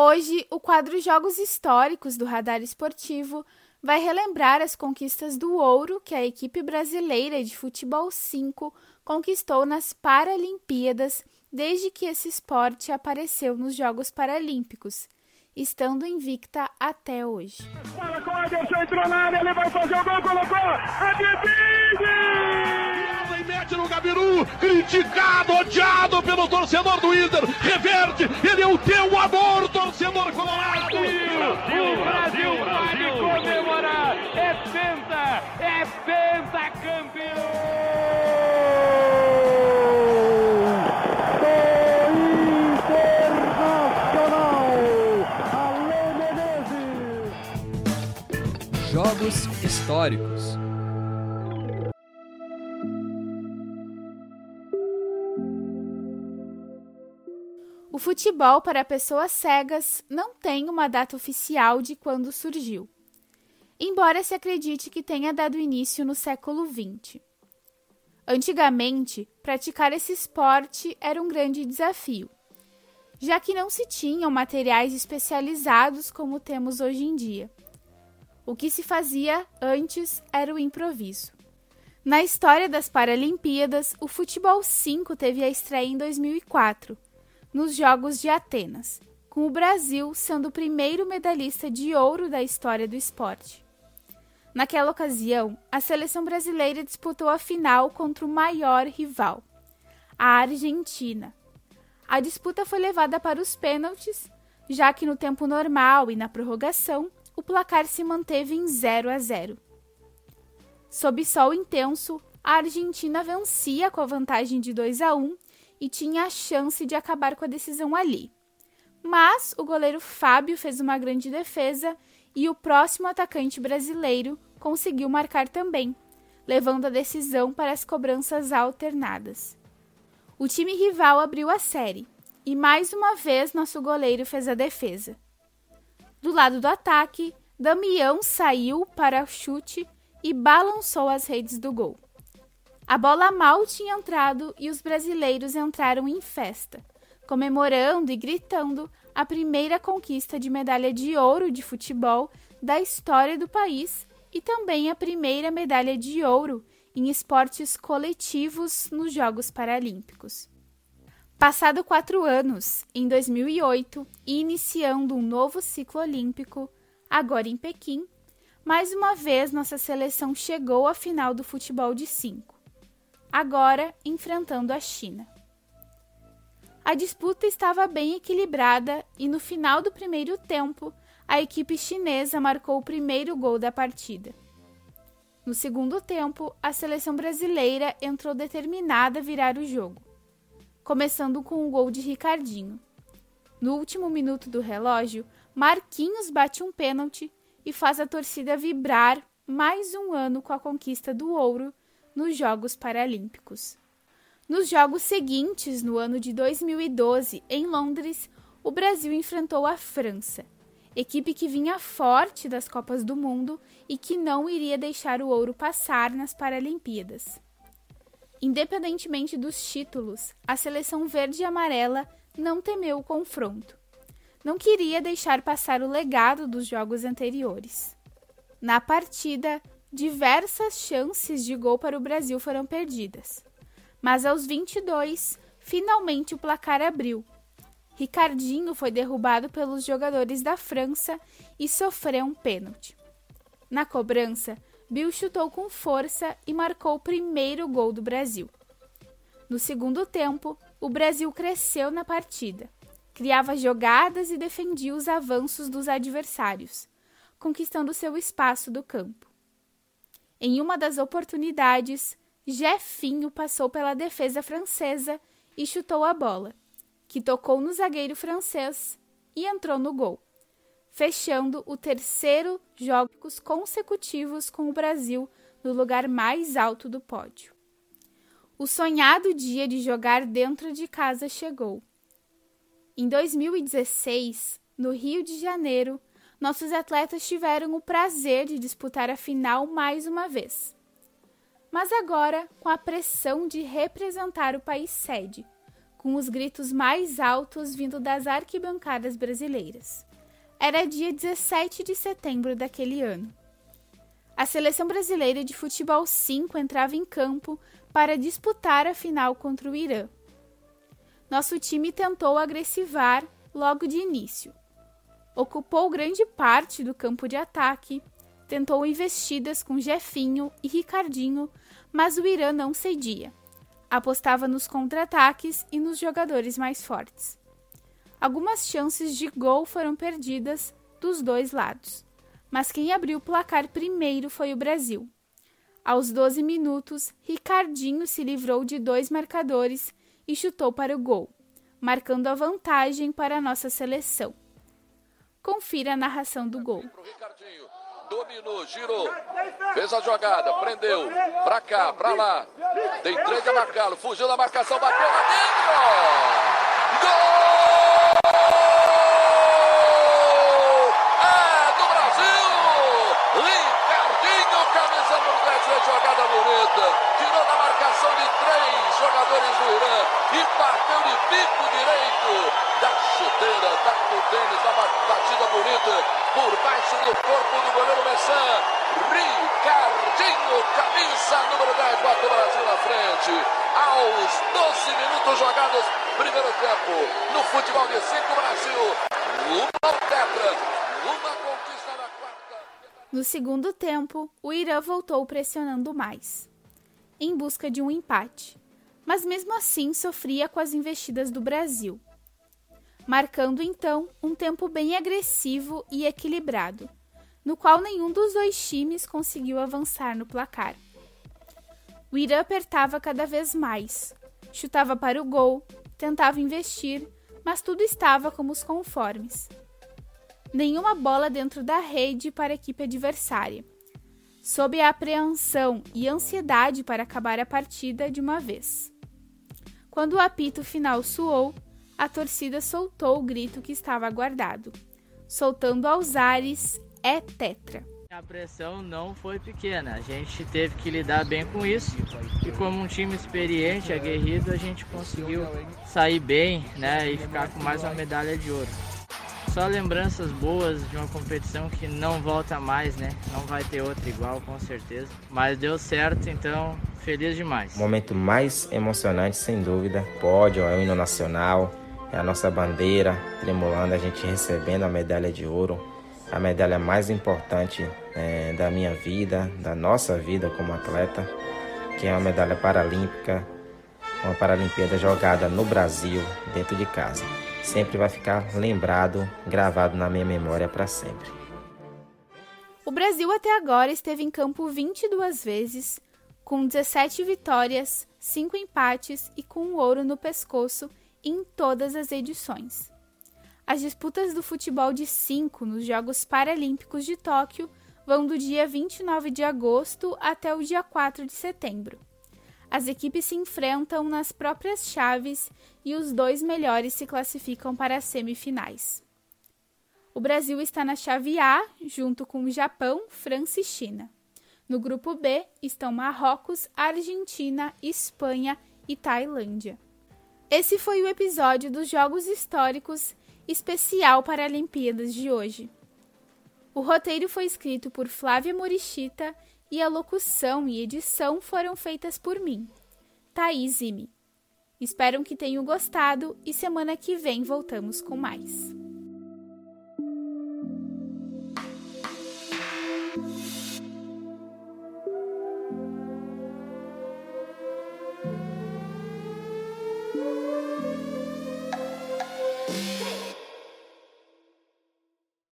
Hoje, o quadro Jogos Históricos do Radar Esportivo vai relembrar as conquistas do ouro que a equipe brasileira de futebol 5 conquistou nas Paralimpíadas desde que esse esporte apareceu nos Jogos Paralímpicos, estando invicta até hoje. Bola com Anderson, entrou na área, ele vai fazer o gol, colocou, a mete no Gabiru, criticado, odiado pelo torcedor do Inter, reverte, ele é o teu amor, torcedor colorado. Brasil, o Brasil, Brasil. Pode comemorar, é penta, é penta históricos. O futebol para pessoas cegas não tem uma data oficial de quando surgiu, embora se acredite que tenha dado início no século XX. Antigamente, praticar esse esporte era um grande desafio, já que não se tinham materiais especializados como temos hoje em dia. O que se fazia antes era o improviso. Na história das Paralimpíadas, o futebol 5 teve a estreia em 2004, nos Jogos de Atenas, com o Brasil sendo o primeiro medalhista de ouro da história do esporte. Naquela ocasião, a seleção brasileira disputou a final contra o maior rival, a Argentina. A disputa foi levada para os pênaltis, já que no tempo normal e na prorrogação, o placar se manteve em 0 a 0. Sob sol intenso, a Argentina vencia com a vantagem de 2 a 1 e tinha a chance de acabar com a decisão ali. Mas o goleiro Fábio fez uma grande defesa e o próximo atacante brasileiro conseguiu marcar também, levando a decisão para as cobranças alternadas. O time rival abriu a série e mais uma vez nosso goleiro fez a defesa. Do lado do ataque, Damião saiu para o chute e balançou as redes do gol. A bola mal tinha entrado e os brasileiros entraram em festa, comemorando e gritando a primeira conquista de medalha de ouro de futebol da história do país e também a primeira medalha de ouro em esportes coletivos nos Jogos Paralímpicos. Passado quatro anos, em 2008, e iniciando um novo ciclo olímpico, agora em Pequim, mais uma vez nossa seleção chegou à final do futebol de cinco, agora enfrentando a China. A disputa estava bem equilibrada e no final do primeiro tempo, a equipe chinesa marcou o primeiro gol da partida. No segundo tempo, a seleção brasileira entrou determinada a virar o jogo começando com o gol de Ricardinho. No último minuto do relógio, Marquinhos bate um pênalti e faz a torcida vibrar mais um ano com a conquista do ouro nos Jogos Paralímpicos. Nos jogos seguintes, no ano de 2012, em Londres, o Brasil enfrentou a França, equipe que vinha forte das Copas do Mundo e que não iria deixar o ouro passar nas Paralimpíadas. Independentemente dos títulos, a seleção verde e amarela não temeu o confronto. Não queria deixar passar o legado dos jogos anteriores. Na partida, diversas chances de gol para o Brasil foram perdidas. Mas aos 22, finalmente o placar abriu. Ricardinho foi derrubado pelos jogadores da França e sofreu um pênalti. Na cobrança, Bill chutou com força e marcou o primeiro gol do Brasil. No segundo tempo, o Brasil cresceu na partida, criava jogadas e defendia os avanços dos adversários, conquistando seu espaço do campo. Em uma das oportunidades, Jefinho passou pela defesa francesa e chutou a bola, que tocou no zagueiro francês e entrou no gol fechando o terceiro jogos consecutivos com o Brasil no lugar mais alto do pódio. O sonhado dia de jogar dentro de casa chegou. Em 2016, no Rio de Janeiro, nossos atletas tiveram o prazer de disputar a final mais uma vez. Mas agora, com a pressão de representar o país sede, com os gritos mais altos vindo das arquibancadas brasileiras. Era dia 17 de setembro daquele ano. A seleção brasileira de futebol 5 entrava em campo para disputar a final contra o Irã. Nosso time tentou agressivar logo de início. Ocupou grande parte do campo de ataque, tentou investidas com Jefinho e Ricardinho, mas o Irã não cedia. Apostava nos contra-ataques e nos jogadores mais fortes. Algumas chances de gol foram perdidas dos dois lados, mas quem abriu o placar primeiro foi o Brasil. Aos 12 minutos, Ricardinho se livrou de dois marcadores e chutou para o gol, marcando a vantagem para a nossa seleção. Confira a narração do gol. Dominou, girou, fez a jogada, prendeu, pra cá, pra lá. Tem três a marcá-lo, fugiu da marcação, bateu lá dentro! Gol! É do Brasil! Ricardinho, camisa número 10, fez jogada bonita. Tirou da marcação de três jogadores do Irã e bateu de bico direito da chuteira, da do tênis, da batida bonita por baixo do corpo do goleiro Messan. Ricardinho, camisa número 10, bota o Brasil na frente. Aos 12 minutos jogados, primeiro tempo. No futebol de 5, Brasil. Uma tetra, uma conquista. No segundo tempo, o Irã voltou pressionando mais, em busca de um empate. Mas mesmo assim sofria com as investidas do Brasil marcando então um tempo bem agressivo e equilibrado, no qual nenhum dos dois times conseguiu avançar no placar. O Irã apertava cada vez mais, chutava para o gol, tentava investir, mas tudo estava como os conformes. Nenhuma bola dentro da rede para a equipe adversária. Sob a apreensão e ansiedade para acabar a partida de uma vez. Quando o apito final soou, a torcida soltou o grito que estava guardado, soltando aos ares é tetra. A pressão não foi pequena, a gente teve que lidar bem com isso e como um time experiente, aguerrido, a gente conseguiu sair bem né, e ficar com mais uma medalha de ouro. Só lembranças boas de uma competição que não volta mais, né? Não vai ter outra igual, com certeza. Mas deu certo, então feliz demais. Momento mais emocionante, sem dúvida, pódio, é o hino nacional, é a nossa bandeira tremulando, a gente recebendo a medalha de ouro, a medalha mais importante é, da minha vida, da nossa vida como atleta, que é uma medalha paralímpica, uma Paralimpíada jogada no Brasil, dentro de casa. Sempre vai ficar lembrado, gravado na minha memória para sempre. O Brasil até agora esteve em campo 22 vezes, com 17 vitórias, 5 empates e com um ouro no pescoço em todas as edições. As disputas do futebol de 5 nos Jogos Paralímpicos de Tóquio vão do dia 29 de agosto até o dia 4 de setembro. As equipes se enfrentam nas próprias chaves e os dois melhores se classificam para as semifinais. O Brasil está na chave A, junto com Japão, França e China. No grupo B estão Marrocos, Argentina, Espanha e Tailândia. Esse foi o episódio dos Jogos Históricos especial para Olimpíadas de hoje. O roteiro foi escrito por Flávia Morichita e a locução e edição foram feitas por mim, Thaís Ime. Espero que tenham gostado e semana que vem voltamos com mais.